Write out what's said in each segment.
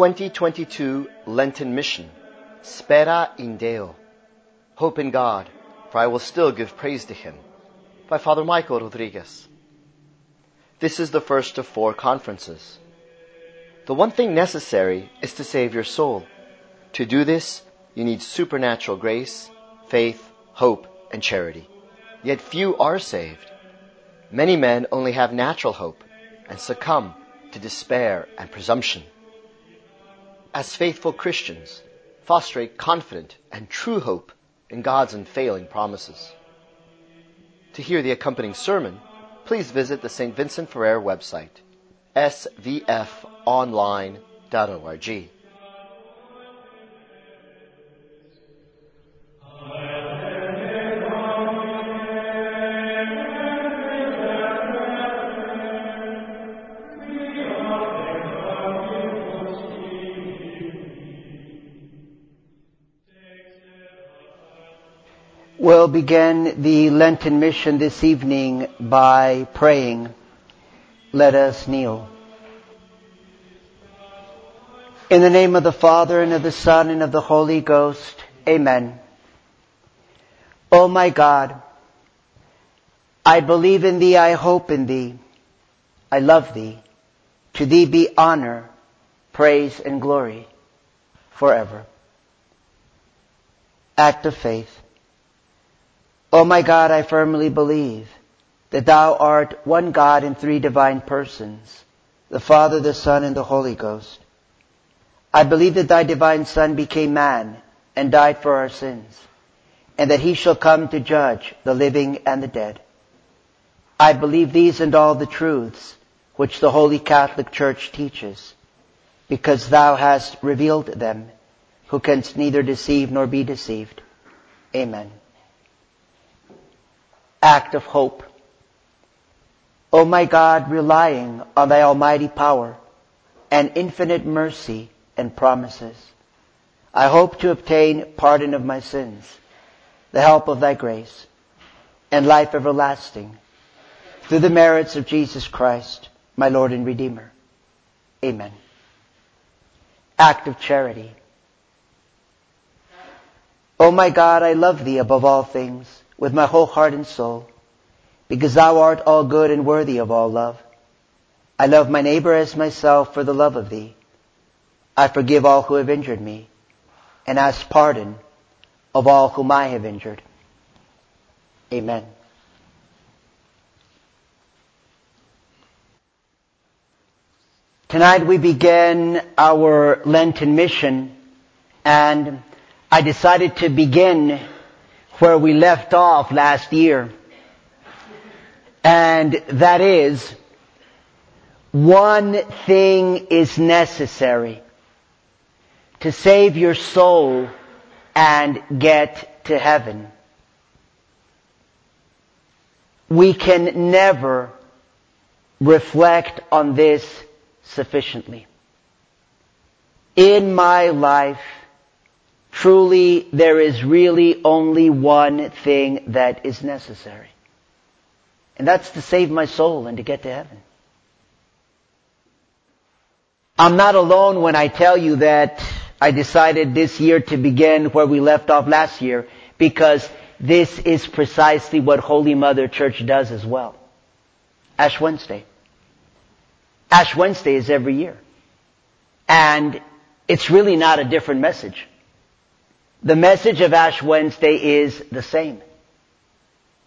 2022 Lenten Mission. Spera in Deo. Hope in God, for I will still give praise to Him. By Father Michael Rodriguez. This is the first of four conferences. The one thing necessary is to save your soul. To do this, you need supernatural grace, faith, hope, and charity. Yet few are saved. Many men only have natural hope and succumb to despair and presumption. As faithful Christians, foster a confident and true hope in God's unfailing promises. To hear the accompanying sermon, please visit the St. Vincent Ferrer website, svfonline.org. begin the Lenten mission this evening by praying. Let us kneel. In the name of the Father and of the Son and of the Holy Ghost. Amen. O my God, I believe in thee, I hope in thee, I love thee. To thee be honor, praise, and glory forever. Act of faith. O my God, I firmly believe that thou art one God in three divine persons, the Father, the Son, and the Holy Ghost. I believe that thy divine Son became man and died for our sins, and that he shall come to judge the living and the dead. I believe these and all the truths which the Holy Catholic Church teaches, because thou hast revealed them, who canst neither deceive nor be deceived. Amen act of hope. O oh my God, relying on thy almighty power and infinite mercy and promises, I hope to obtain pardon of my sins, the help of thy grace, and life everlasting through the merits of Jesus Christ, my Lord and Redeemer. Amen. Act of charity. O oh my God, I love thee above all things with my whole heart and soul, because thou art all good and worthy of all love. I love my neighbor as myself for the love of thee. I forgive all who have injured me, and ask pardon of all whom I have injured. Amen. Tonight we begin our Lenten mission, and I decided to begin where we left off last year. And that is, one thing is necessary to save your soul and get to heaven. We can never reflect on this sufficiently. In my life, Truly, there is really only one thing that is necessary. And that's to save my soul and to get to heaven. I'm not alone when I tell you that I decided this year to begin where we left off last year because this is precisely what Holy Mother Church does as well. Ash Wednesday. Ash Wednesday is every year. And it's really not a different message. The message of Ash Wednesday is the same.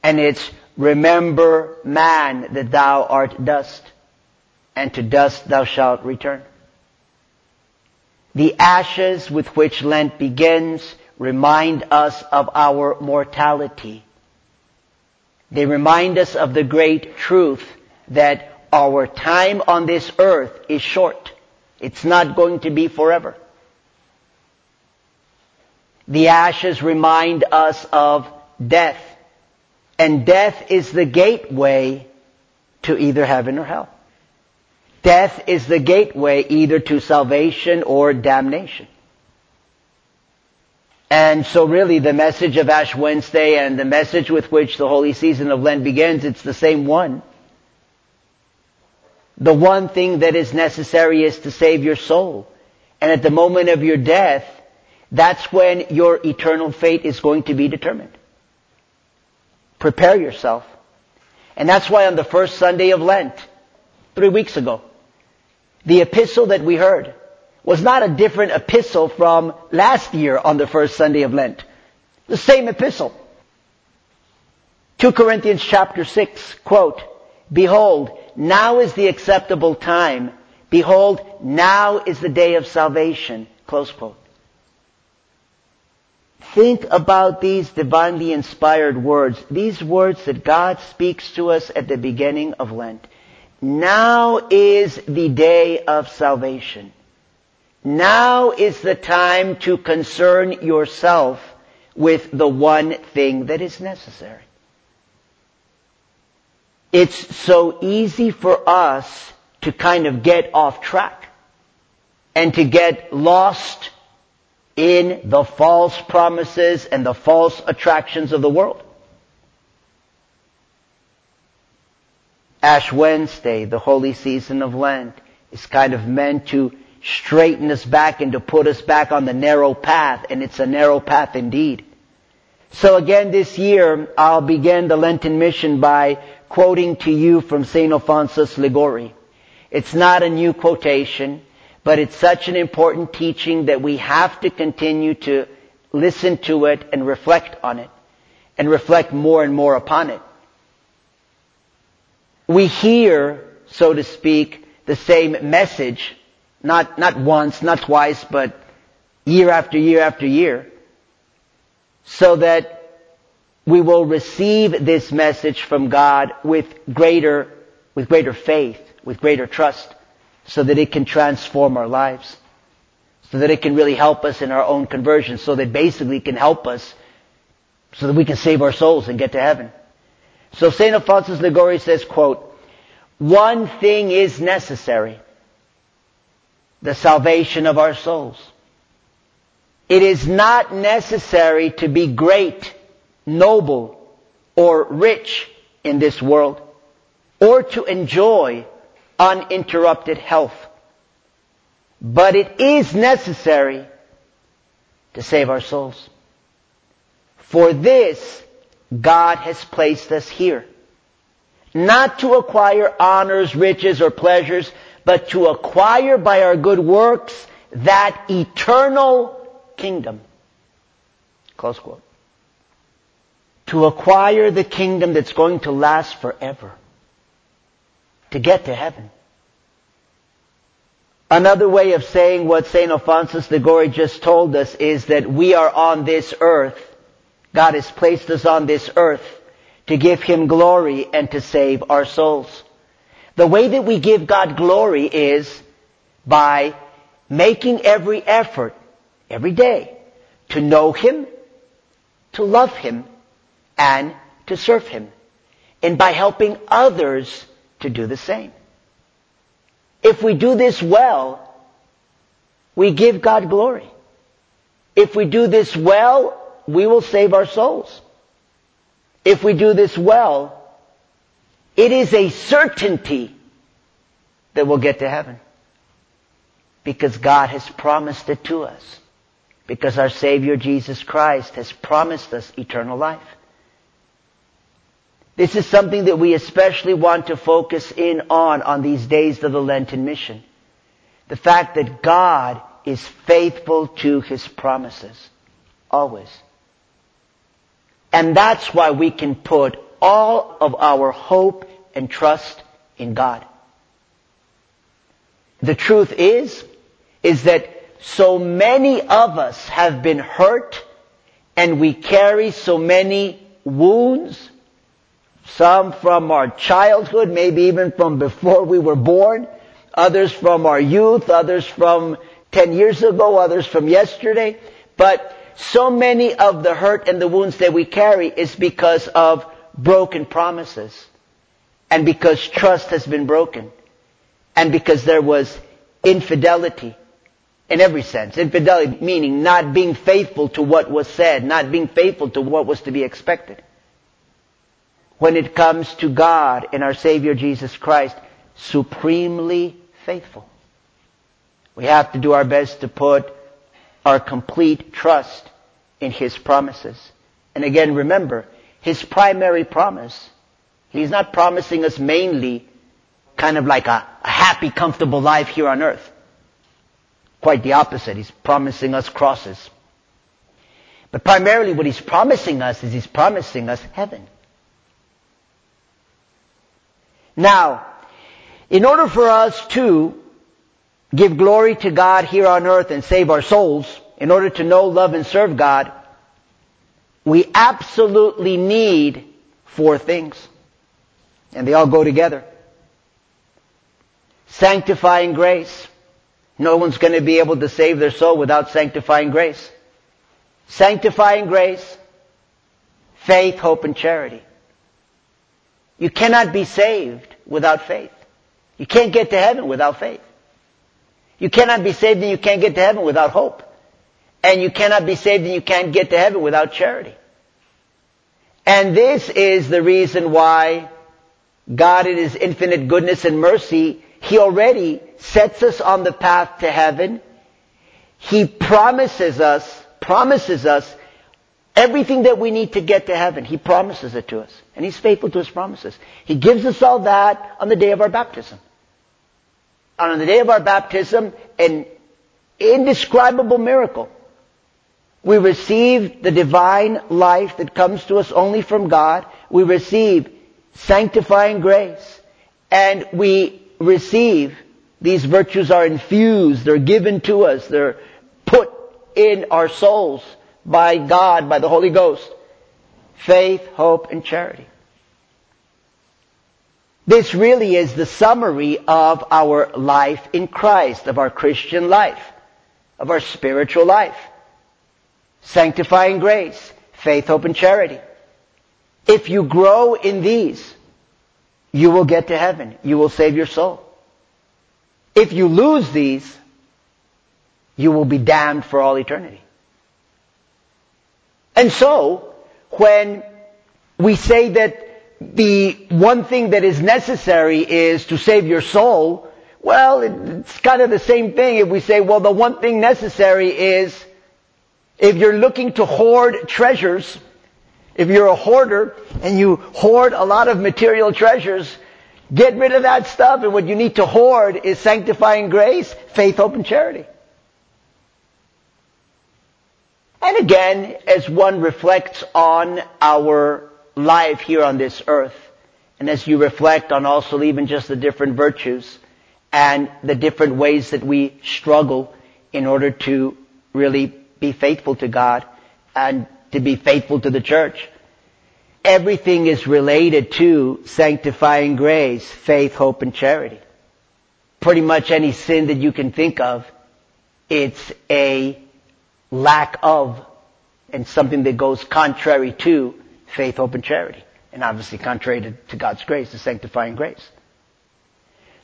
And it's, remember man that thou art dust, and to dust thou shalt return. The ashes with which Lent begins remind us of our mortality. They remind us of the great truth that our time on this earth is short. It's not going to be forever. The ashes remind us of death. And death is the gateway to either heaven or hell. Death is the gateway either to salvation or damnation. And so really the message of Ash Wednesday and the message with which the holy season of Lent begins, it's the same one. The one thing that is necessary is to save your soul And at the moment of your death, that's when your eternal fate is going to be determined. Prepare yourself. And that's why on the first Sunday of Lent, three weeks ago, the epistle that we heard was not a different epistle from last year on the first Sunday of Lent. The same epistle. 2 Corinthians chapter 6, quote, Behold, now is the acceptable time. Behold, now is the day of salvation. Close quote. Think about these divinely inspired words, these words that God speaks to us at the beginning of Lent. Now is the day of salvation. Now is the time to concern yourself with the one thing that is necessary. It's so easy for us to kind of get off track and to get lost in the false promises and the false attractions of the world. Ash Wednesday, the holy season of Lent, is kind of meant to straighten us back and to put us back on the narrow path, and it's a narrow path indeed. So again this year, I'll begin the Lenten mission by quoting to you from St. Alphonsus Liguori. It's not a new quotation, but it's such an important teaching that we have to continue to listen to it and reflect on it, and reflect more and more upon it. We hear, so to speak, the same message, not, not once, not twice, but year after year after year, so that we will receive this message from God with greater, with greater faith, with greater trust, so that it can transform our lives, so that it can really help us in our own conversion, so that basically it can help us so that we can save our souls and get to heaven. So St. Alphonsus Liguori says, quote, one thing is necessary. The salvation of our souls. It is not necessary to be great, noble, or rich in this world, or to enjoy uninterrupted health. But it is necessary to save our souls. For this, God has placed us here. Not to acquire honors, riches, or pleasures, but to acquire by our good works that eternal kingdom. Close quote. To acquire the kingdom that's going to last forever. To get to heaven. Another way of saying what St. Alphonsus Liguori just told us is that we are on this earth. God has placed us on this earth to give Him glory and to save our souls. The way that we give God glory is by making every effort, every day, to know Him, to love Him, and to serve Him. And by helping others to do the same. If we do this well, we give God glory. If we do this well, we will save our souls. If we do this well, it is a certainty that we'll get to heaven. Because God has promised it to us. Because our Savior Jesus Christ has promised us eternal life. This is something that we especially want to focus in on on these days of the Lenten mission. The fact that God is faithful to His promises. Always. And that's why we can put all of our hope and trust in God. The truth is, is that so many of us have been hurt and we carry so many wounds, some from our childhood, maybe even from before we were born, others from our youth, others from 10 years ago, others from yesterday, but so many of the hurt and the wounds that we carry is because of broken promises. And because trust has been broken. And because there was infidelity in every sense. Infidelity meaning not being faithful to what was said, not being faithful to what was to be expected. When it comes to God and our Savior Jesus Christ, supremely faithful. We have to do our best to put our complete trust in His promises. And again, remember, His primary promise, He's not promising us mainly kind of like a, a happy, comfortable life here on earth. Quite the opposite. He's promising us crosses. But primarily what He's promising us is He's promising us heaven. Now, in order for us to give glory to God here on earth and save our souls, in order to know, love, and serve God, we absolutely need four things. And they all go together. Sanctifying grace. No one's going to be able to save their soul without sanctifying grace. Sanctifying grace, faith, hope, and charity. You cannot be saved without faith. You can't get to heaven without faith. You cannot be saved and you can't get to heaven without hope. And you cannot be saved and you can't get to heaven without charity. And this is the reason why God in His infinite goodness and mercy, He already sets us on the path to heaven. He promises us, promises us everything that we need to get to heaven. He promises it to us. And He's faithful to His promises. He gives us all that on the day of our baptism. And on the day of our baptism, an indescribable miracle. We receive the divine life that comes to us only from God. We receive sanctifying grace. And we receive, these virtues are infused, they're given to us, they're put in our souls by God, by the Holy Ghost. Faith, hope, and charity. This really is the summary of our life in Christ, of our Christian life, of our spiritual life. Sanctifying grace, faith, hope, and charity. If you grow in these, you will get to heaven. You will save your soul. If you lose these, you will be damned for all eternity. And so, when we say that the one thing that is necessary is to save your soul, well, it's kind of the same thing if we say, well, the one thing necessary is if you're looking to hoard treasures, if you're a hoarder and you hoard a lot of material treasures, get rid of that stuff and what you need to hoard is sanctifying grace, faith, hope, and charity. And again, as one reflects on our life here on this earth, and as you reflect on also even just the different virtues and the different ways that we struggle in order to really be faithful to God and to be faithful to the church, everything is related to sanctifying grace, faith, hope, and charity. Pretty much any sin that you can think of, it's a lack of and something that goes contrary to faith, hope, and charity. And obviously contrary to, to God's grace, the sanctifying grace.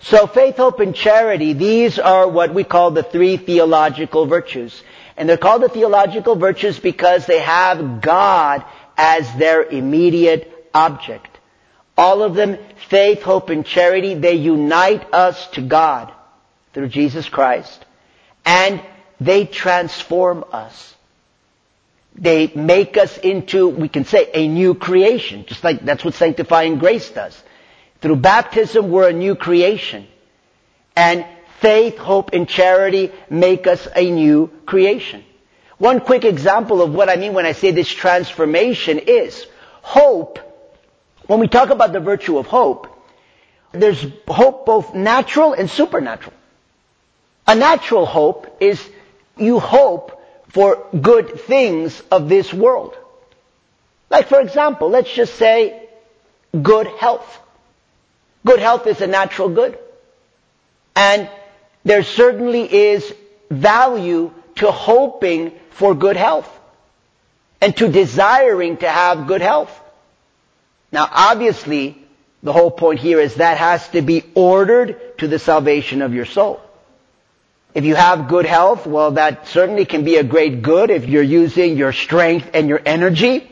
So faith, hope, and charity, these are what we call the three theological virtues. And they're called the theological virtues because they have God as their immediate object. All of them, faith, hope, and charity, they unite us to God through Jesus Christ. And they transform us. They make us into, we can say, a new creation. Just like that's what sanctifying grace does. Through baptism, we're a new creation. And faith, hope, and charity make us a new creation. One quick example of what I mean when I say this transformation is hope. When we talk about the virtue of hope, there's hope both natural and supernatural. A natural hope is you hope for good things of this world. Like for example, let's just say good health. Good health is a natural good. And there certainly is value to hoping for good health and to desiring to have good health. Now obviously, the whole point here is that has to be ordered to the salvation of your soul. If you have good health, well, that certainly can be a great good if you're using your strength and your energy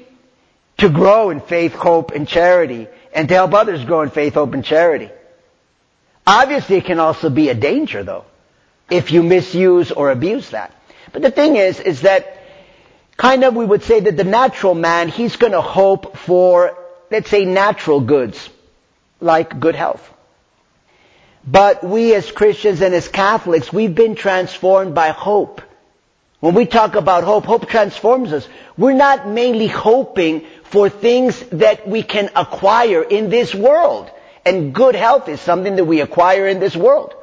to grow in faith, hope, and charity, and to help others grow in faith, hope, and charity. Obviously, it can also be a danger, though. if you misuse or abuse that. But the thing is, is that kind of we would say that the natural man, he's going to hope for, let's say, natural goods, like good health. But we as Christians and as Catholics, we've been transformed by hope. When we talk about hope, hope transforms us. We're not mainly hoping for things that we can acquire in this world. And good health is something that we acquire in this world.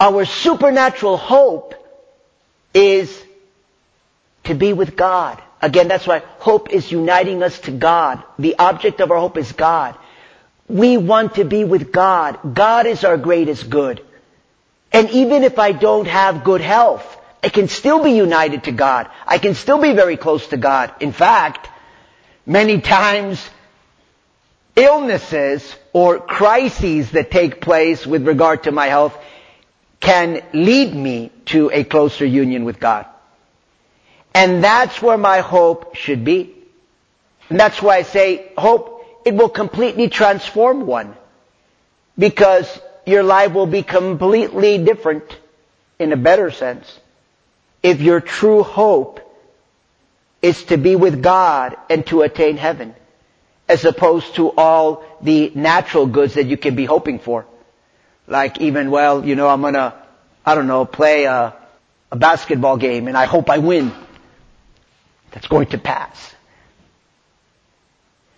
Our supernatural hope is to be with God. Again, that's why hope is uniting us to God. The object of our hope is God. We want to be with God. God is our greatest good. And even if I don't have good health, I can still be united to God. I can still be very close to God. In fact, many times illnesses or crises that take place with regard to my health can lead me to a closer union with God. And that's where my hope should be. And that's why I say hope it will completely transform one. Because your life will be completely different in a better sense. If your true hope is to be with God and to attain heaven, as opposed to all the natural goods that you can be hoping for. Like even, well, you know, I'm gonna, I don't know, play a, a basketball game and I hope I win. That's going to pass.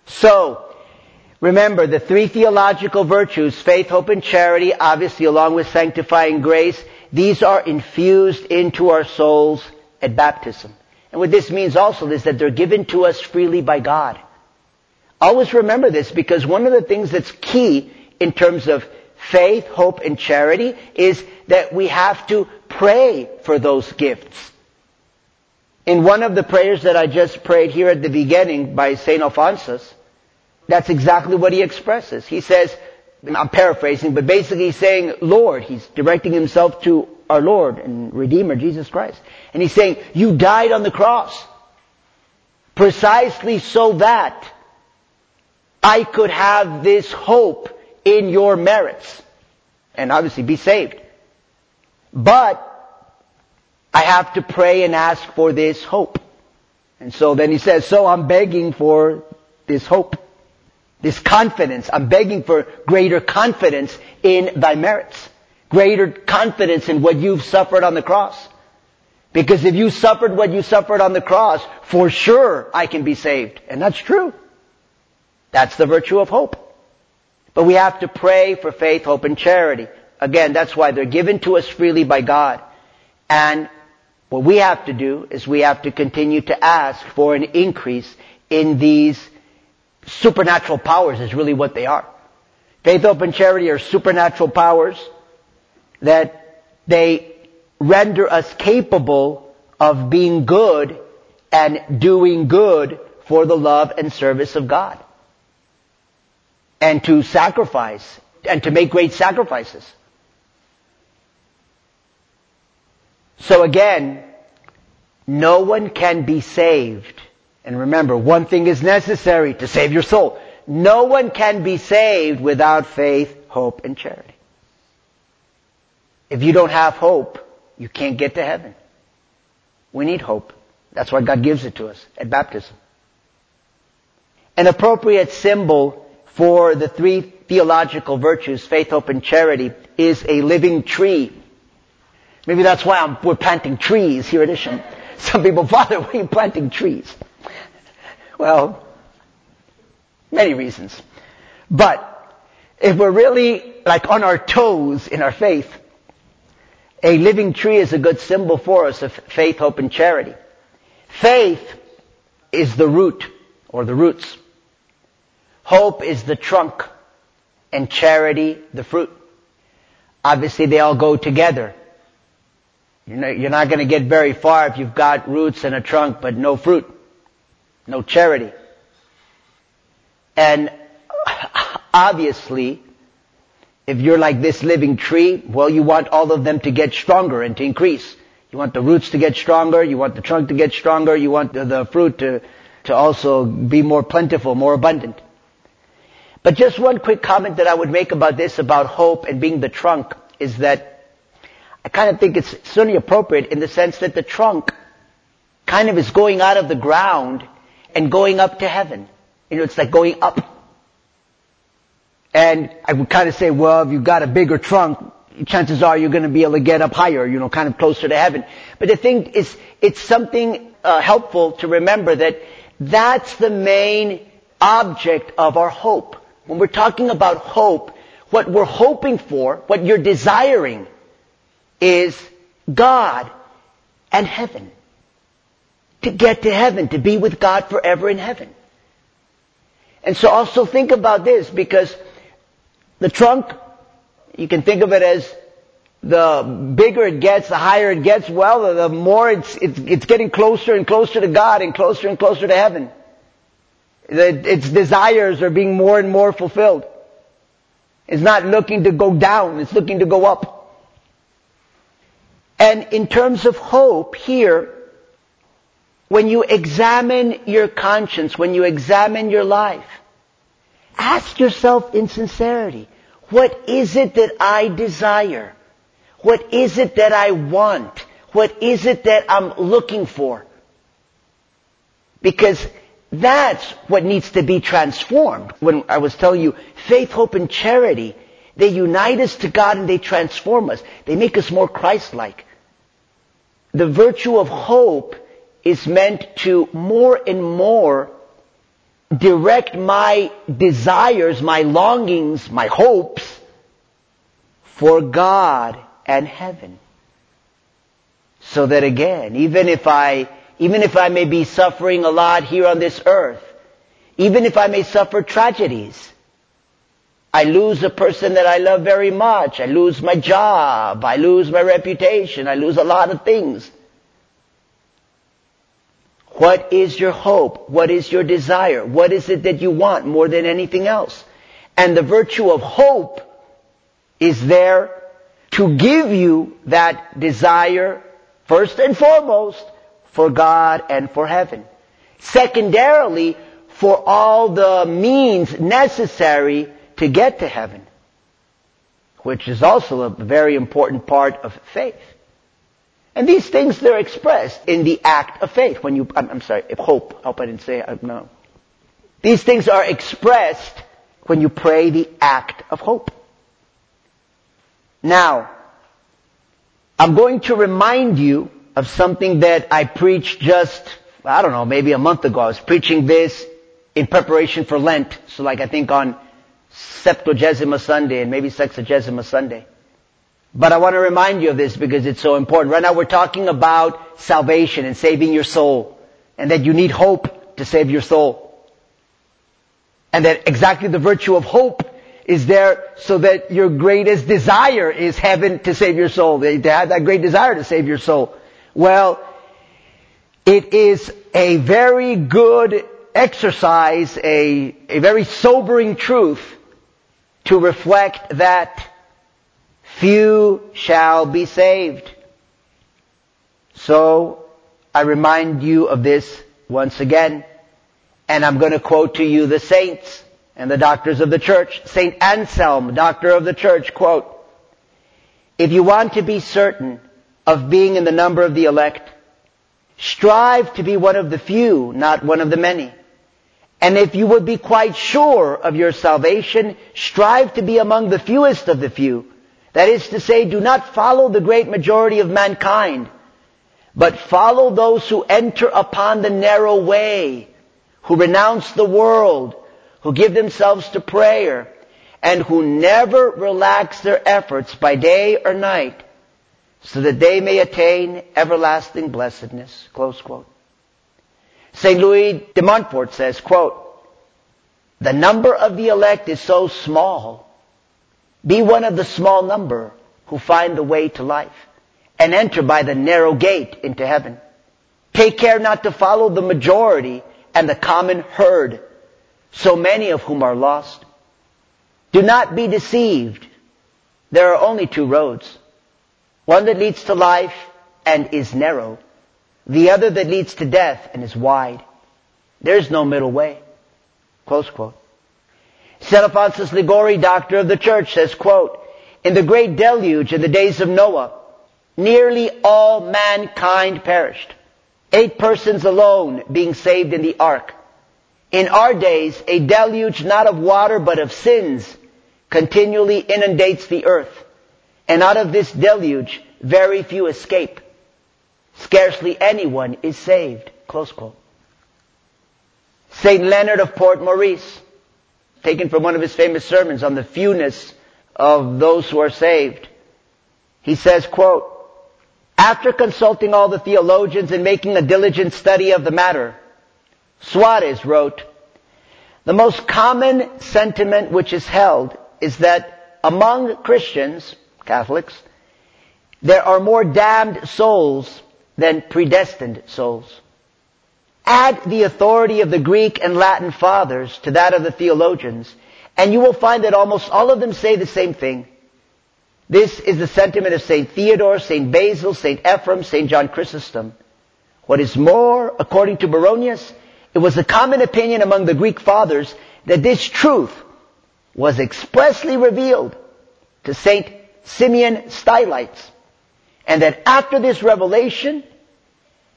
So, Remember, the three theological virtues, faith, hope, and charity, obviously along with sanctifying grace, these are infused into our souls at baptism. And what this means also is that they're given to us freely by God. Always remember this because one of the things that's key in terms of faith, hope, and charity is that we have to pray for those gifts. In one of the prayers that I just prayed here at the beginning by St. Alphonsus, that's exactly what he expresses. He says, I'm paraphrasing, but basically he's saying, Lord, he's directing himself to our Lord and Redeemer, Jesus Christ. And he's saying, you died on the cross precisely so that I could have this hope in your merits and obviously be saved. But I have to pray and ask for this hope. And so then he says, so I'm begging for this hope. This confidence. I'm begging for greater confidence in thy merits. Greater confidence in what you've suffered on the cross. Because if you suffered what you suffered on the cross, for sure I can be saved. And that's true. That's the virtue of hope. But we have to pray for faith, hope, and charity. Again, that's why they're given to us freely by God. And what we have to do is we have to continue to ask for an increase in these supernatural powers is really what they are. Faith, hope, and charity are supernatural powers that they render us capable of being good and doing good for the love and service of God. And to sacrifice and to make great sacrifices. So again, no one can be saved and remember, one thing is necessary to save your soul. No one can be saved without faith, hope, and charity. If you don't have hope, you can't get to heaven. We need hope. That's why God gives it to us at baptism. An appropriate symbol for the three theological virtues, faith, hope, and charity, is a living tree. Maybe that's why I'm, we're planting trees here at Isham. Some people, Father, why are you planting trees? Well, many reasons. But if we're really like on our toes in our faith, a living tree is a good symbol for us of faith, hope, and charity. Faith is the root or the roots. Hope is the trunk and charity the fruit. Obviously they all go together. You're not, going to get very far if you've got roots and a trunk but no fruit no charity. And obviously, if you're like this living tree, well, you want all of them to get stronger and to increase. You want the roots to get stronger, you want the trunk to get stronger, you want the, fruit to, to also be more plentiful, more abundant. But just one quick comment that I would make about this, about hope and being the trunk, is that I kind of think it's certainly appropriate in the sense that the trunk kind of is going out of the ground and going up to heaven. You know, it's like going up. And I would kind of say, well, if you've got a bigger trunk, chances are you're going to be able to get up higher, you know, kind of closer to heaven. But the thing is, it's something uh, helpful to remember that that's the main object of our hope. When we're talking about hope, what we're hoping for, what you're desiring, is God and heaven. To get to heaven, to be with God forever in heaven. And so also think about this because the trunk, you can think of it as the bigger it gets, the higher it gets, well, the more it's, it's, it's getting closer and closer to God and closer and closer to heaven. Its desires are being more and more fulfilled. It's not looking to go down, it's looking to go up. And in terms of hope here, when you examine your conscience, when you examine your life, ask yourself in sincerity, what is it that I desire? What is it that I want? What is it that I'm looking for? Because that's what needs to be transformed. When I was telling you, faith, hope, and charity, they unite us to God and they transform us. They make us more Christ-like. The virtue of hope is meant to more and more direct my desires, my longings, my hopes for God and heaven. So that again, even if I even if I may be suffering a lot here on this earth, even if I may suffer tragedies, I lose a person that I love very much, I lose my job, I lose my reputation, I lose a lot of things. What is your hope? What is your desire? What is it that you want more than anything else? And the virtue of hope is there to give you that desire first and foremost for God and for heaven. Secondarily, for all the means necessary to get to heaven, which is also a very important part of faith. And these things, they're expressed in the act of faith. When you, I'm, I'm sorry, hope. I hope I didn't say, uh, no. These things are expressed when you pray the act of hope. Now, I'm going to remind you of something that I preached just, I don't know, maybe a month ago. I was preaching this in preparation for Lent. So like I think on Septuagesima Sunday and maybe Sexagesima Sunday. But I want to remind you of this because it's so important. Right now we're talking about salvation and saving your soul. And that you need hope to save your soul. And that exactly the virtue of hope is there so that your greatest desire is heaven to save your soul. They have that great desire to save your soul. Well, it is a very good exercise, a, a very sobering truth to reflect that few shall be saved. So, I remind you of this once again, and I'm going to quote to you the saints and the doctors of the church. Saint Anselm, doctor of the church, quote, if you want to be certain of being in the number of the elect. Strive to be one of the few, not one of the many. And if you would be quite sure of your salvation, strive to be among the fewest of the few. That is to say, do not follow the great majority of mankind, but follow those who enter upon the narrow way, who renounce the world, who give themselves to prayer, and who never relax their efforts by day or night so that they may attain everlasting blessedness. Close quote. St. Louis de Montfort says, quote, the number of the elect is so small. Be one of the small number who find the way to life and enter by the narrow gate into heaven. Take care not to follow the majority and the common herd, so many of whom are lost. Do not be deceived. There are only two roads one that leads to life and is narrow. The other that leads to death and is wide. There's no middle way. Close quote. St. Alphonsus Liguori, doctor of the church, says, quote, In the great deluge in the days of Noah, nearly all mankind perished. Eight persons alone being saved in the ark. In our days, a deluge not of water but of sins continually inundates the earth. And out of this deluge, very few escape. Scarcely anyone is saved. Close quote. St. Leonard of Port Maurice, taken from one of his famous sermons on the fewness of those who are saved. He says, quote, after consulting all the theologians and making a diligent study of the matter, Suarez wrote, the most common sentiment which is held is that among Christians, Catholics, there are more damned souls than predestined souls. Add the authority of the Greek and Latin fathers to that of the theologians, and you will find that almost all of them say the same thing. This is the sentiment of St. Theodore, St. Basil, St. Ephrem, St. John Chrysostom. What is more, according to Baronius, it was a common opinion among the Greek fathers that this truth was expressly revealed to St. Simeon Stylites, and that after this revelation,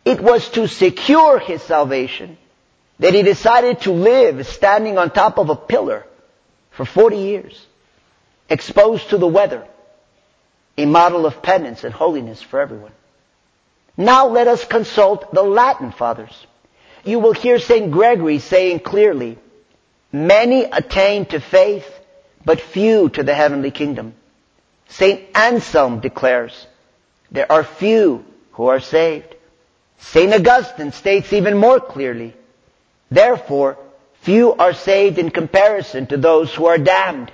it was to secure his salvation that he decided to live standing on top of a pillar for 40 years, exposed to the weather, a model of penance and holiness for everyone. Now let us consult the Latin fathers. You will hear St. Gregory saying clearly, many attain to faith, but few to the heavenly kingdom. St. Anselm declares, there are few who are saved. St. Augustine states even more clearly, therefore, few are saved in comparison to those who are damned.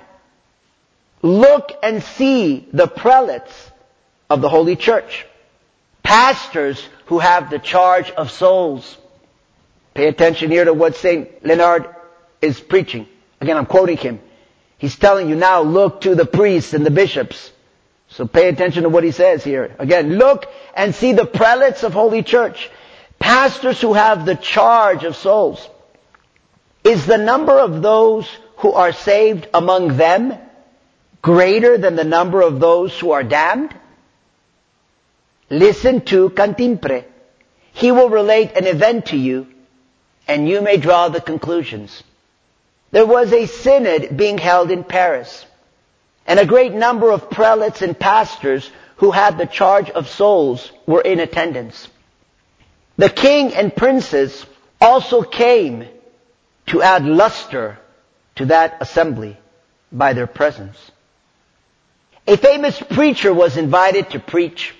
Look and see the prelates of the Holy Church, pastors who have the charge of souls. Pay attention here to what St. Leonard is preaching. Again, I'm quoting him. He's telling you now, look to the priests and the bishops. So pay attention to what he says here. Again, look and see the prelates of Holy Church, pastors who have the charge of souls. Is the number of those who are saved among them greater than the number of those who are damned? Listen to Cantimpré. He will relate an event to you and you may draw the conclusions. There was a synod being held in Paris and a great number of prelates and pastors who had the charge of souls were in attendance. The king and princes also came to add luster to that assembly by their presence. A famous preacher was invited to preach.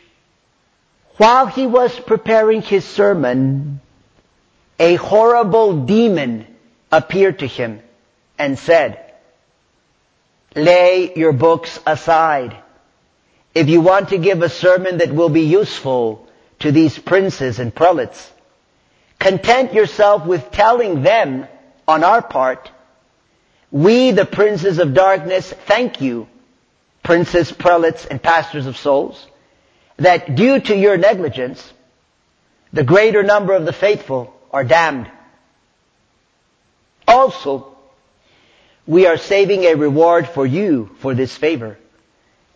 While he was preparing his sermon, a horrible demon appeared to him and said, lay your books aside. If you want to give a sermon that will be useful to these princes and prelates, content yourself with telling them on our part, we the princes of darkness thank you, princes, prelates, and pastors of souls, that due to your negligence, the greater number of the faithful are damned. Also, we are saving a reward for you for this favor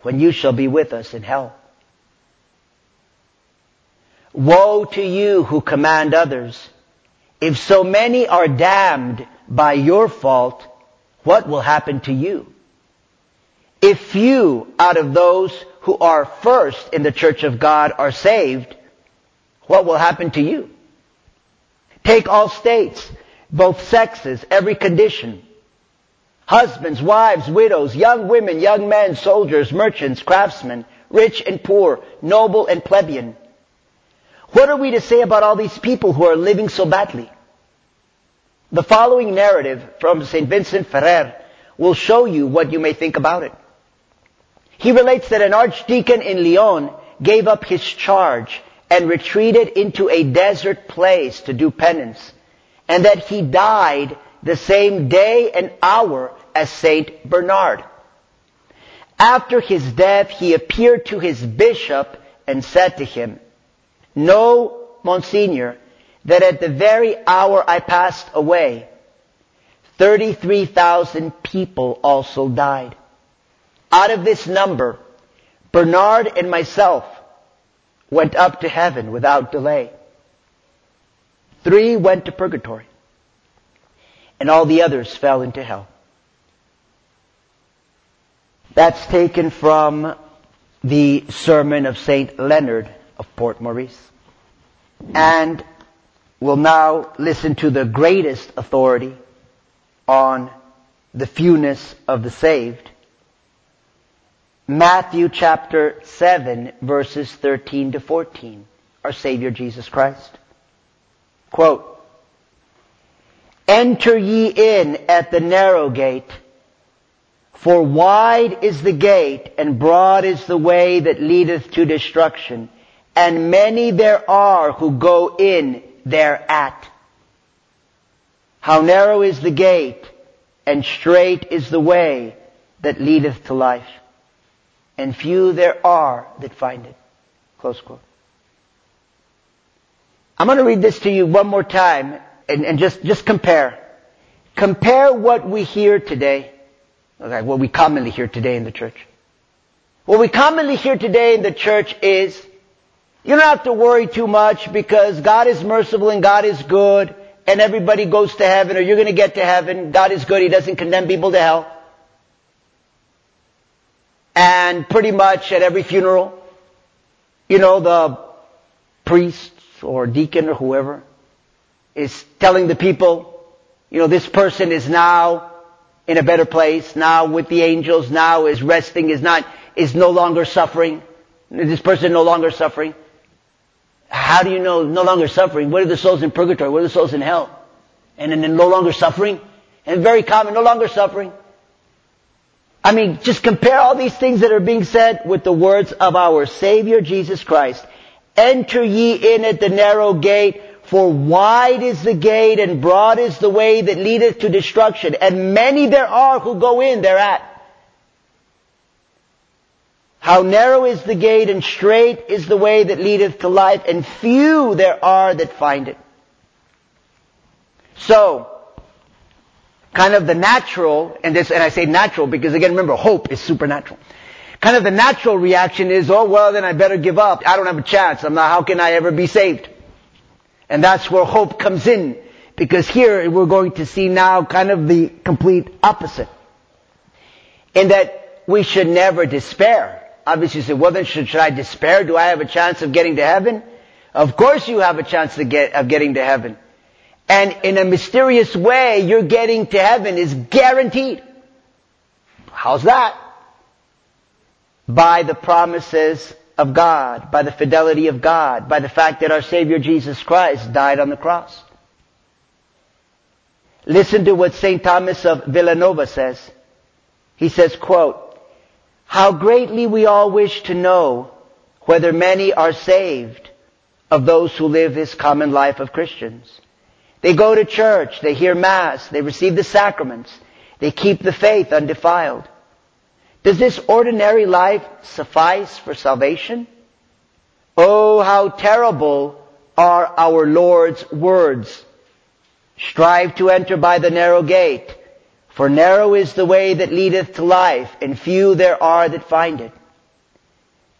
when you shall be with us in hell. Woe to you who command others. If so many are damned by your fault, what will happen to you? If few out of those who are first in the church of God are saved, what will happen to you? Take all states, both sexes, every condition. Husbands, wives, widows, young women, young men, soldiers, merchants, craftsmen, rich and poor, noble and plebeian. What are we to say about all these people who are living so badly? The following narrative from St. Vincent Ferrer will show you what you may think about it. He relates that an archdeacon in Lyon gave up his charge and retreated into a desert place to do penance, and that he died the same day and hour as Saint Bernard. After his death, he appeared to his bishop and said to him, Know, Monsignor, that at the very hour I passed away, 33,000 people also died. Out of this number, Bernard and myself went up to heaven without delay. Three went to purgatory. And all the others fell into hell. That's taken from the sermon of St. Leonard of Port Maurice. And we'll now listen to the greatest authority on the fewness of the saved. Matthew chapter 7 verses 13 to 14. Our Savior Jesus Christ. Quote, Enter ye in at the narrow gate, for wide is the gate and broad is the way that leadeth to destruction, and many there are who go in thereat. How narrow is the gate and strait is the way that leadeth to life, and few there are that find it. Close quote. I'm going to read this to you one more time and, and just, just compare. Compare what we hear today, okay, what we commonly hear today in the church. What we commonly hear today in the church is, you don't have to worry too much because God is merciful and God is good and everybody goes to heaven or you're going to get to heaven. God is good. He doesn't condemn people to hell. And pretty much at every funeral, you know, the priest or deacon or whoever is telling the people, you know, this person is now in a better place, now with the angels, now is resting, is not, is no longer suffering. This person no longer suffering. How do you know no longer suffering? What are the souls in purgatory? What are the souls in hell? And then no longer suffering? And very common, no longer suffering. I mean, just compare all these things that are being said with the words of our Savior Jesus Christ. Enter ye in at the narrow gate, for wide is the gate and broad is the way that leadeth to destruction, and many there are who go in thereat. How narrow is the gate and strait is the way that leadeth to life, and few there are that find it. So, kind of the natural, and this, and I say natural because again remember, hope is supernatural. Kind of the natural reaction is, oh well, then I better give up. I don't have a chance. I'm not, how can I ever be saved? And that's where hope comes in. Because here we're going to see now kind of the complete opposite. In that we should never despair. Obviously you say, well then should, should I despair? Do I have a chance of getting to heaven? Of course you have a chance get, of getting to heaven. And in a mysterious way, your getting to heaven is guaranteed. How's that? by the promises of God, by the fidelity of God, by the fact that our Savior Jesus Christ died on the cross. Listen to what St. Thomas of Villanova says. He says, quote, how greatly we all wish to know whether many are saved of those who live this common life of Christians. They go to church, they hear mass, they receive the sacraments, they keep the faith undefiled. Does this ordinary life suffice for salvation? Oh, how terrible are our Lord's words. Strive to enter by the narrow gate, for narrow is the way that leadeth to life, and few there are that find it.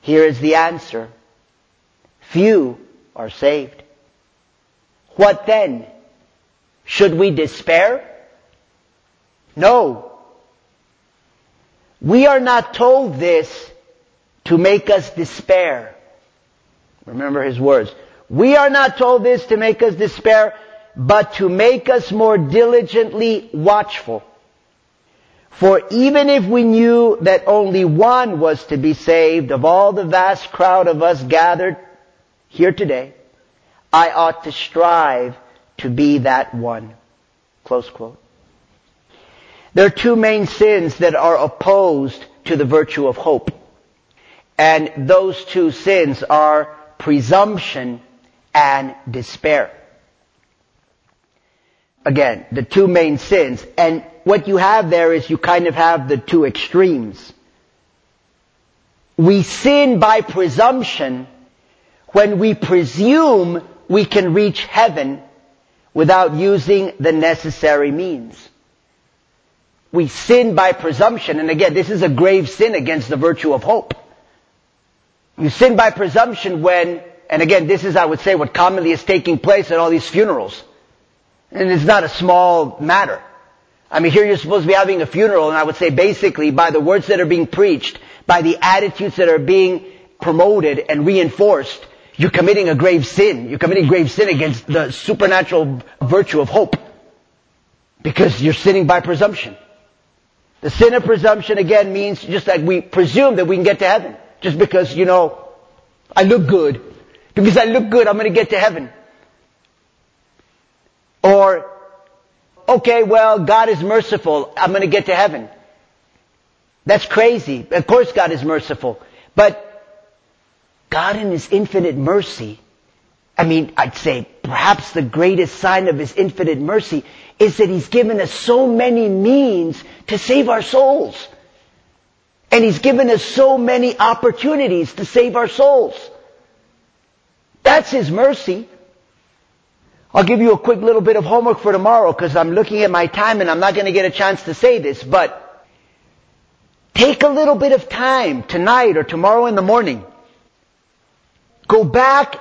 Here is the answer. Few are saved. What then? Should we despair? No. We are not told this to make us despair. Remember his words. We are not told this to make us despair, but to make us more diligently watchful. For even if we knew that only one was to be saved of all the vast crowd of us gathered here today, I ought to strive to be that one. Close quote. There are two main sins that are opposed to the virtue of hope. And those two sins are presumption and despair. Again, the two main sins. And what you have there is you kind of have the two extremes. We sin by presumption when we presume we can reach heaven without using the necessary means. We sin by presumption. And again, this is a grave sin against the virtue of hope. You sin by presumption when, and again, this is, I would say, what commonly is taking place at all these funerals. And it's not a small matter. I mean, here you're supposed to be having a funeral, and I would say basically by the words that are being preached, by the attitudes that are being promoted and reinforced, you're committing a grave sin. You're committing grave sin against the supernatural virtue of hope. Because you're sinning by presumption. The sin of presumption again means just like we presume that we can get to heaven. Just because, you know, I look good. Because I look good, I'm gonna get to heaven. Or, okay, well, God is merciful, I'm gonna get to heaven. That's crazy. Of course God is merciful. But God in His infinite mercy, I mean, I'd say perhaps the greatest sign of His infinite mercy is that He's given us so many means to save our souls. And He's given us so many opportunities to save our souls. That's His mercy. I'll give you a quick little bit of homework for tomorrow because I'm looking at my time and I'm not going to get a chance to say this, but take a little bit of time tonight or tomorrow in the morning. Go back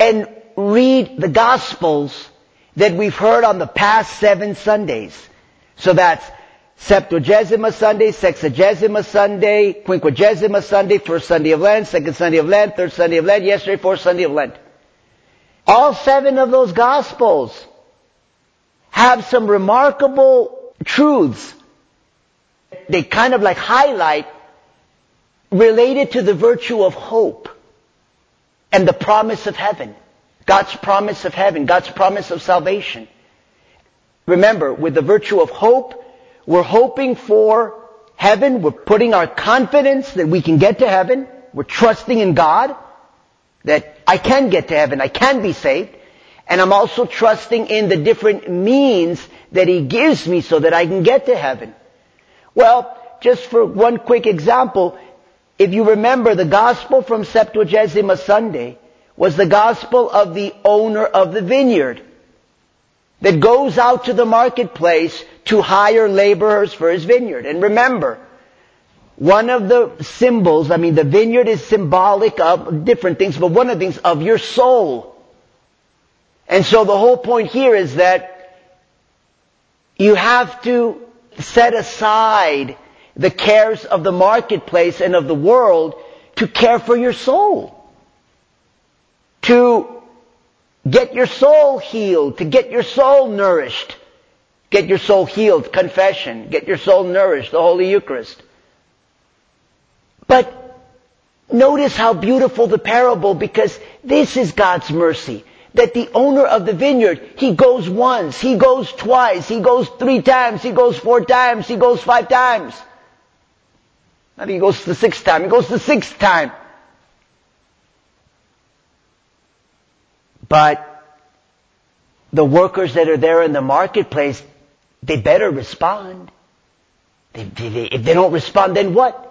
and read the Gospels that we've heard on the past seven Sundays. So that's Septuagesima Sunday, Sexagesima Sunday, Quinquagesima Sunday, first Sunday of Lent, second Sunday of Lent, third Sunday of Lent, yesterday, fourth Sunday of Lent. All seven of those Gospels have some remarkable truths. They kind of like highlight related to the virtue of hope and the promise of heaven. God's promise of heaven, God's promise of salvation. Remember, with the virtue of hope, we're hoping for heaven. We're putting our confidence that we can get to heaven. We're trusting in God that I can get to heaven. I can be saved. And I'm also trusting in the different means that He gives me so that I can get to heaven. Well, just for one quick example, if you remember the gospel from Septuagesima Sunday was the gospel of the owner of the vineyard that goes out to the marketplace to hire laborers for his vineyard. And remember, one of the symbols, I mean the vineyard is symbolic of different things, but one of the things of your soul. And so the whole point here is that you have to set aside the cares of the marketplace and of the world to care for your soul. To get your soul healed, to get your soul nourished. Get your soul healed, confession. Get your soul nourished, the Holy Eucharist. But notice how beautiful the parable because this is God's mercy. That the owner of the vineyard, he goes once, he goes twice, he goes three times, he goes four times, he goes five times. Maybe he goes the sixth time, he goes the sixth time. But the workers that are there in the marketplace, they better respond. They, they, if they don't respond, then what?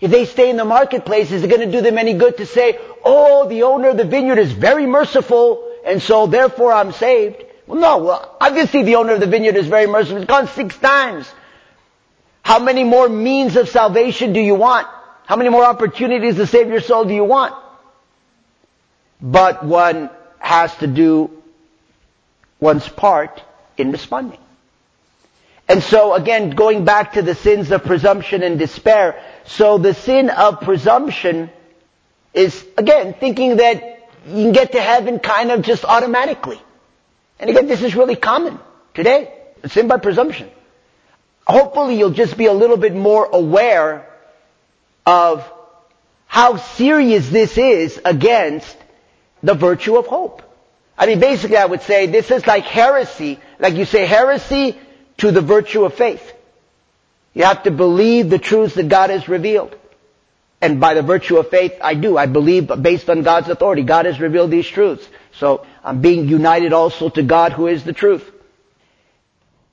If they stay in the marketplace, is it going to do them any good to say, oh, the owner of the vineyard is very merciful, and so therefore I'm saved? Well, no. Well, obviously the owner of the vineyard is very merciful. He's gone six times. How many more means of salvation do you want? How many more opportunities to save your soul do you want? But one has to do one's part in responding. And so again, going back to the sins of presumption and despair, so the sin of presumption is, again, thinking that you can get to heaven kind of just automatically. And again, this is really common today. Sin by presumption. Hopefully you'll just be a little bit more aware of how serious this is against the virtue of hope. I mean, basically I would say this is like heresy, like you say heresy to the virtue of faith. You have to believe the truths that God has revealed. And by the virtue of faith, I do. I believe based on God's authority. God has revealed these truths. So I'm being united also to God who is the truth.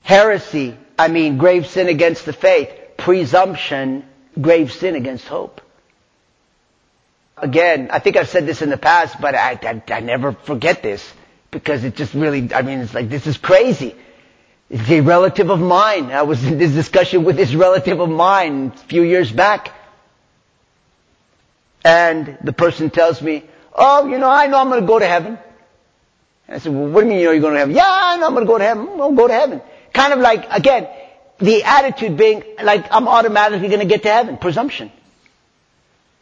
Heresy, I mean grave sin against the faith. Presumption, grave sin against hope. Again, I think I've said this in the past, but I, I, I never forget this because it just really, I mean, it's like, this is crazy. It's a relative of mine. I was in this discussion with this relative of mine a few years back. And the person tells me, oh, you know, I know I'm going to go to heaven. And I said, well, what do you mean you know you're going to heaven? Yeah, I know I'm going to go to heaven. I'll go to heaven. Kind of like, again, the attitude being like I'm automatically going to get to heaven. Presumption.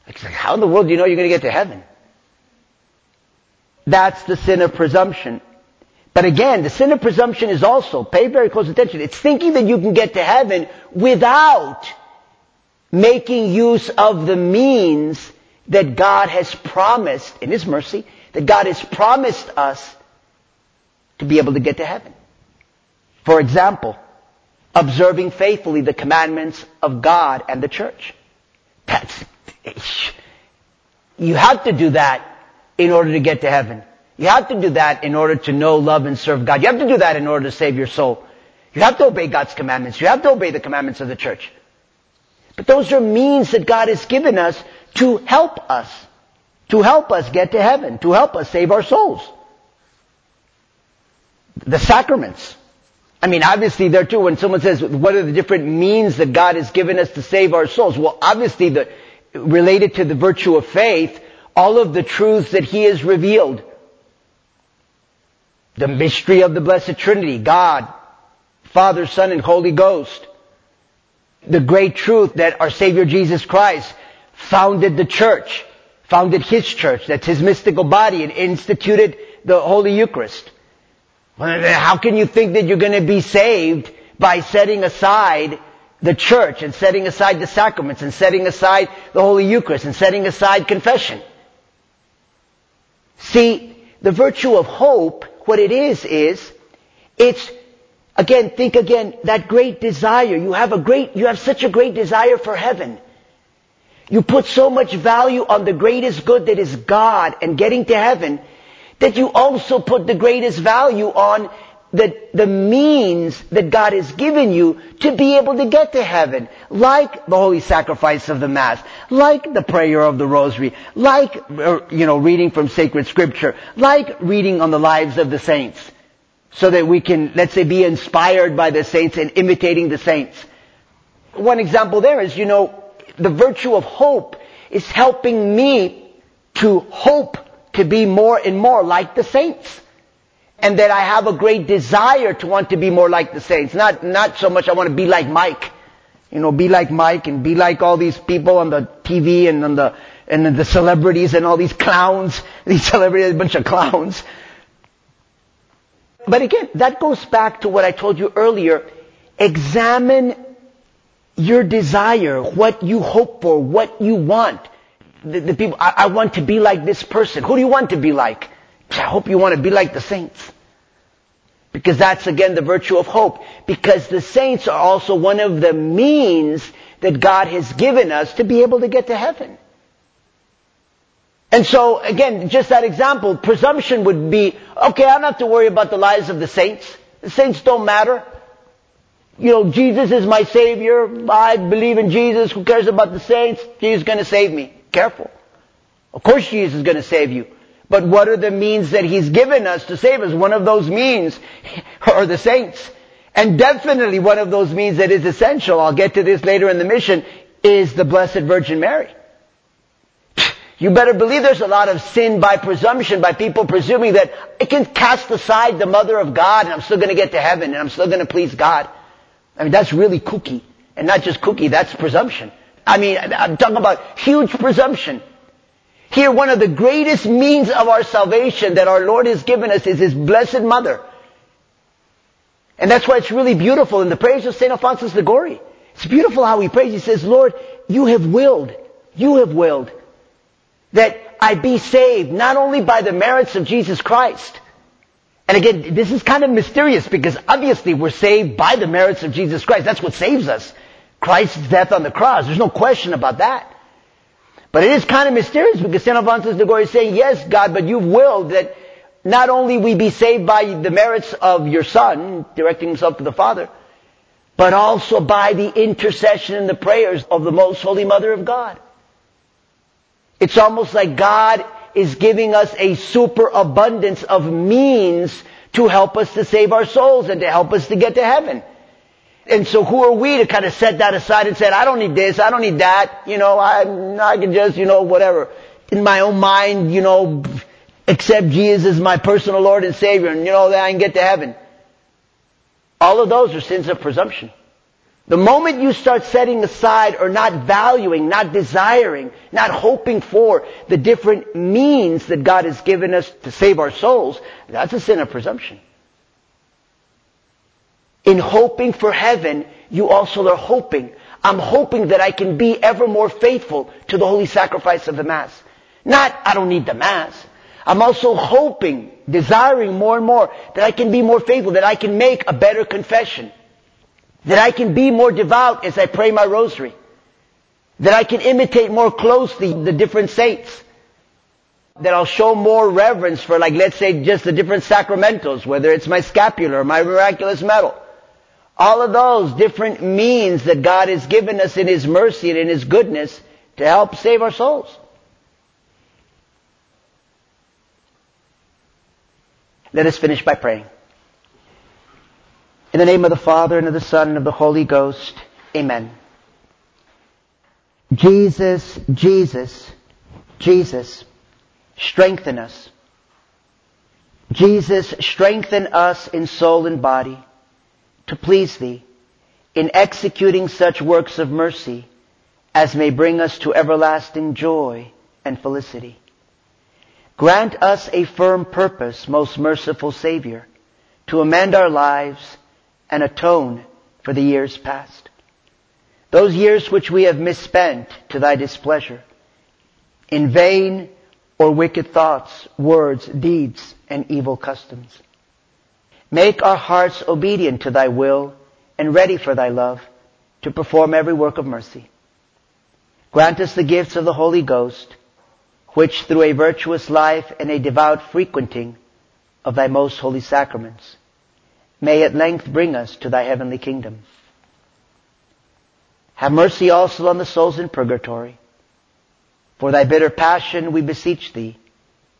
Like, how in the world do you know you're going to get to heaven? That's the sin of presumption. But again, the sin of presumption is also, pay very close attention, it's thinking that you can get to heaven without making use of the means that God has promised, in His mercy, that God has promised us to be able to get to heaven. For example, observing faithfully the commandments of God and the church. That's, you have to do that in order to get to heaven. You have to do that in order to know, love, and serve God. You have to do that in order to save your soul. You have to obey God's commandments. You have to obey the commandments of the church. But those are means that God has given us to help us. To help us get to heaven. To help us save our souls. The sacraments. I mean, obviously there too, when someone says, what are the different means that God has given us to save our souls? Well, obviously the, related to the virtue of faith, all of the truths that He has revealed. The mystery of the Blessed Trinity, God, Father, Son, and Holy Ghost. The great truth that our Savior Jesus Christ founded the church, founded His church, that's His mystical body, and instituted the Holy Eucharist. How can you think that you're going to be saved by setting aside the church and setting aside the sacraments and setting aside the Holy Eucharist and setting aside confession? See, the virtue of hope, what it is, is, it's, again, think again, that great desire. You have a great, you have such a great desire for heaven. You put so much value on the greatest good that is God and getting to heaven that you also put the greatest value on the, the means that God has given you to be able to get to heaven. Like the holy sacrifice of the Mass. Like the prayer of the Rosary. Like, uh, you know, reading from sacred scripture. Like reading on the lives of the saints. So that we can, let's say, be inspired by the saints and imitating the saints. One example there is, you know, the virtue of hope is helping me to hope to be more and more like the saints. And that I have a great desire to want to be more like the saints. Not, not so much I want to be like Mike. You know, be like Mike and be like all these people on the TV and on the, and the celebrities and all these clowns. These celebrities, a bunch of clowns. But again, that goes back to what I told you earlier. Examine your desire, what you hope for, what you want the, the people, I, I want to be like this person. Who do you want to be like? I hope you want to be like the saints. Because that's again the virtue of hope. Because the saints are also one of the means that God has given us to be able to get to heaven. And so, again, just that example, presumption would be, okay, I don't have to worry about the lives of the saints. The saints don't matter. You know, Jesus is my Savior. I believe in Jesus. Who cares about the saints? Jesus is going to save me. Careful. Of course Jesus is going to save you. But what are the means that He's given us to save us? One of those means are the saints. And definitely one of those means that is essential, I'll get to this later in the mission, is the Blessed Virgin Mary. You better believe there's a lot of sin by presumption, by people presuming that I can cast aside the Mother of God and I'm still going to get to heaven and I'm still going to please God. I mean, that's really kooky. And not just kooky, that's presumption. I mean, I'm talking about huge presumption. Here, one of the greatest means of our salvation that our Lord has given us is His Blessed Mother. And that's why it's really beautiful in the prayers of St. Alphonsus Liguori. It's beautiful how he prays. He says, Lord, you have willed, you have willed that I be saved not only by the merits of Jesus Christ. And again, this is kind of mysterious because obviously we're saved by the merits of Jesus Christ. That's what saves us. Christ's death on the cross. There's no question about that. But it is kind of mysterious because St. Alphonsus Liguori is saying, yes, God, but you've willed that not only we be saved by the merits of your Son, directing himself to the Father, but also by the intercession and the prayers of the Most Holy Mother of God. It's almost like God is giving us a superabundance of means to help us to save our souls and to help us to get to heaven. And so who are we to kind of set that aside and say, I don't need this, I don't need that, you know, I, I can just, you know, whatever. In my own mind, you know, accept Jesus as my personal Lord and Savior and, you know, then I can get to heaven. All of those are sins of presumption. The moment you start setting aside or not valuing, not desiring, not hoping for the different means that God has given us to save our souls, that's a sin of presumption. In hoping for heaven, you also are hoping. I'm hoping that I can be ever more faithful to the holy sacrifice of the Mass. Not, I don't need the Mass. I'm also hoping, desiring more and more that I can be more faithful, that I can make a better confession. That I can be more devout as I pray my rosary. That I can imitate more closely the different saints. That I'll show more reverence for like, let's say, just the different sacramentals, whether it's my scapular or my miraculous medal. All of those different means that God has given us in His mercy and in His goodness to help save our souls. Let us finish by praying. In the name of the Father and of the Son and of the Holy Ghost, Amen. Jesus, Jesus, Jesus, strengthen us. Jesus, strengthen us in soul and body to please Thee in executing such works of mercy as may bring us to everlasting joy and felicity. Grant us a firm purpose, most merciful Savior, to amend our lives and atone for the years past. Those years which we have misspent to Thy displeasure, in vain or wicked thoughts, words, deeds, and evil customs. Make our hearts obedient to Thy will and ready for Thy love to perform every work of mercy. Grant us the gifts of the Holy Ghost, which through a virtuous life and a devout frequenting of thy most holy sacraments may at length bring us to thy heavenly kingdom. Have mercy also on the souls in purgatory. For thy bitter passion we beseech thee,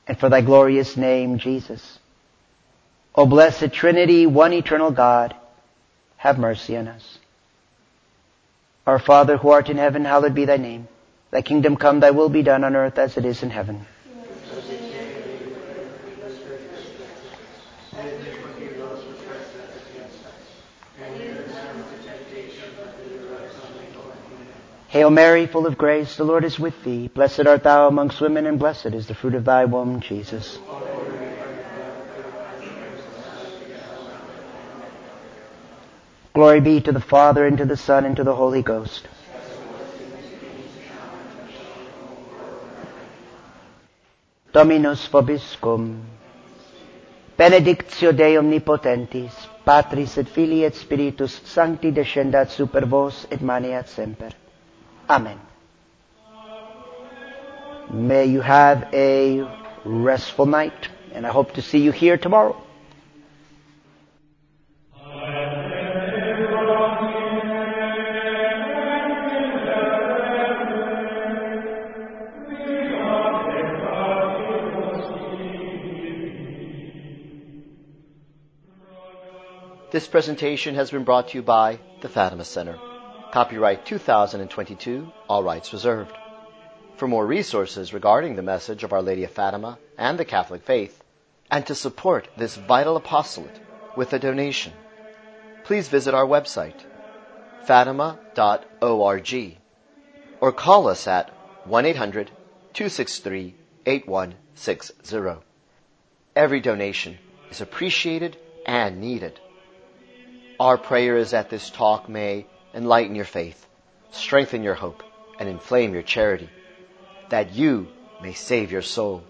and for thy glorious name, Jesus. O blessed Trinity, one eternal God, have mercy on us. Our Father who art in heaven, hallowed be thy name. Thy kingdom come, thy will be done on earth as it is in heaven. Hail Mary, full of grace, the Lord is with thee. Blessed art thou amongst women, and blessed is the fruit of thy womb, Jesus. Glory be to the Father, and to the Son, and to the Holy Ghost Dominus vobiscum. Benedictio Dei omnipotentis, Patris et Filii et Spiritus Sancti descendat super vos et maneat semper. Amen. May you have a restful night, and I hope to see you here tomorrow. This presentation has been brought to you by the Fatima Center. Copyright 2022, all rights reserved. For more resources regarding the message of Our Lady of Fatima and the Catholic faith, and to support this vital apostolate with a donation, please visit our website, fatima.org, or call us at 1-800-263-8160. Every donation is appreciated and needed. Our prayer is that this talk may enlighten your faith, strengthen your hope, and inflame your charity, that you may save your soul.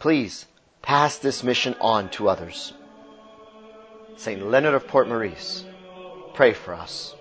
Please pass this mission on to others. St. Leonard of Port Maurice, pray for us.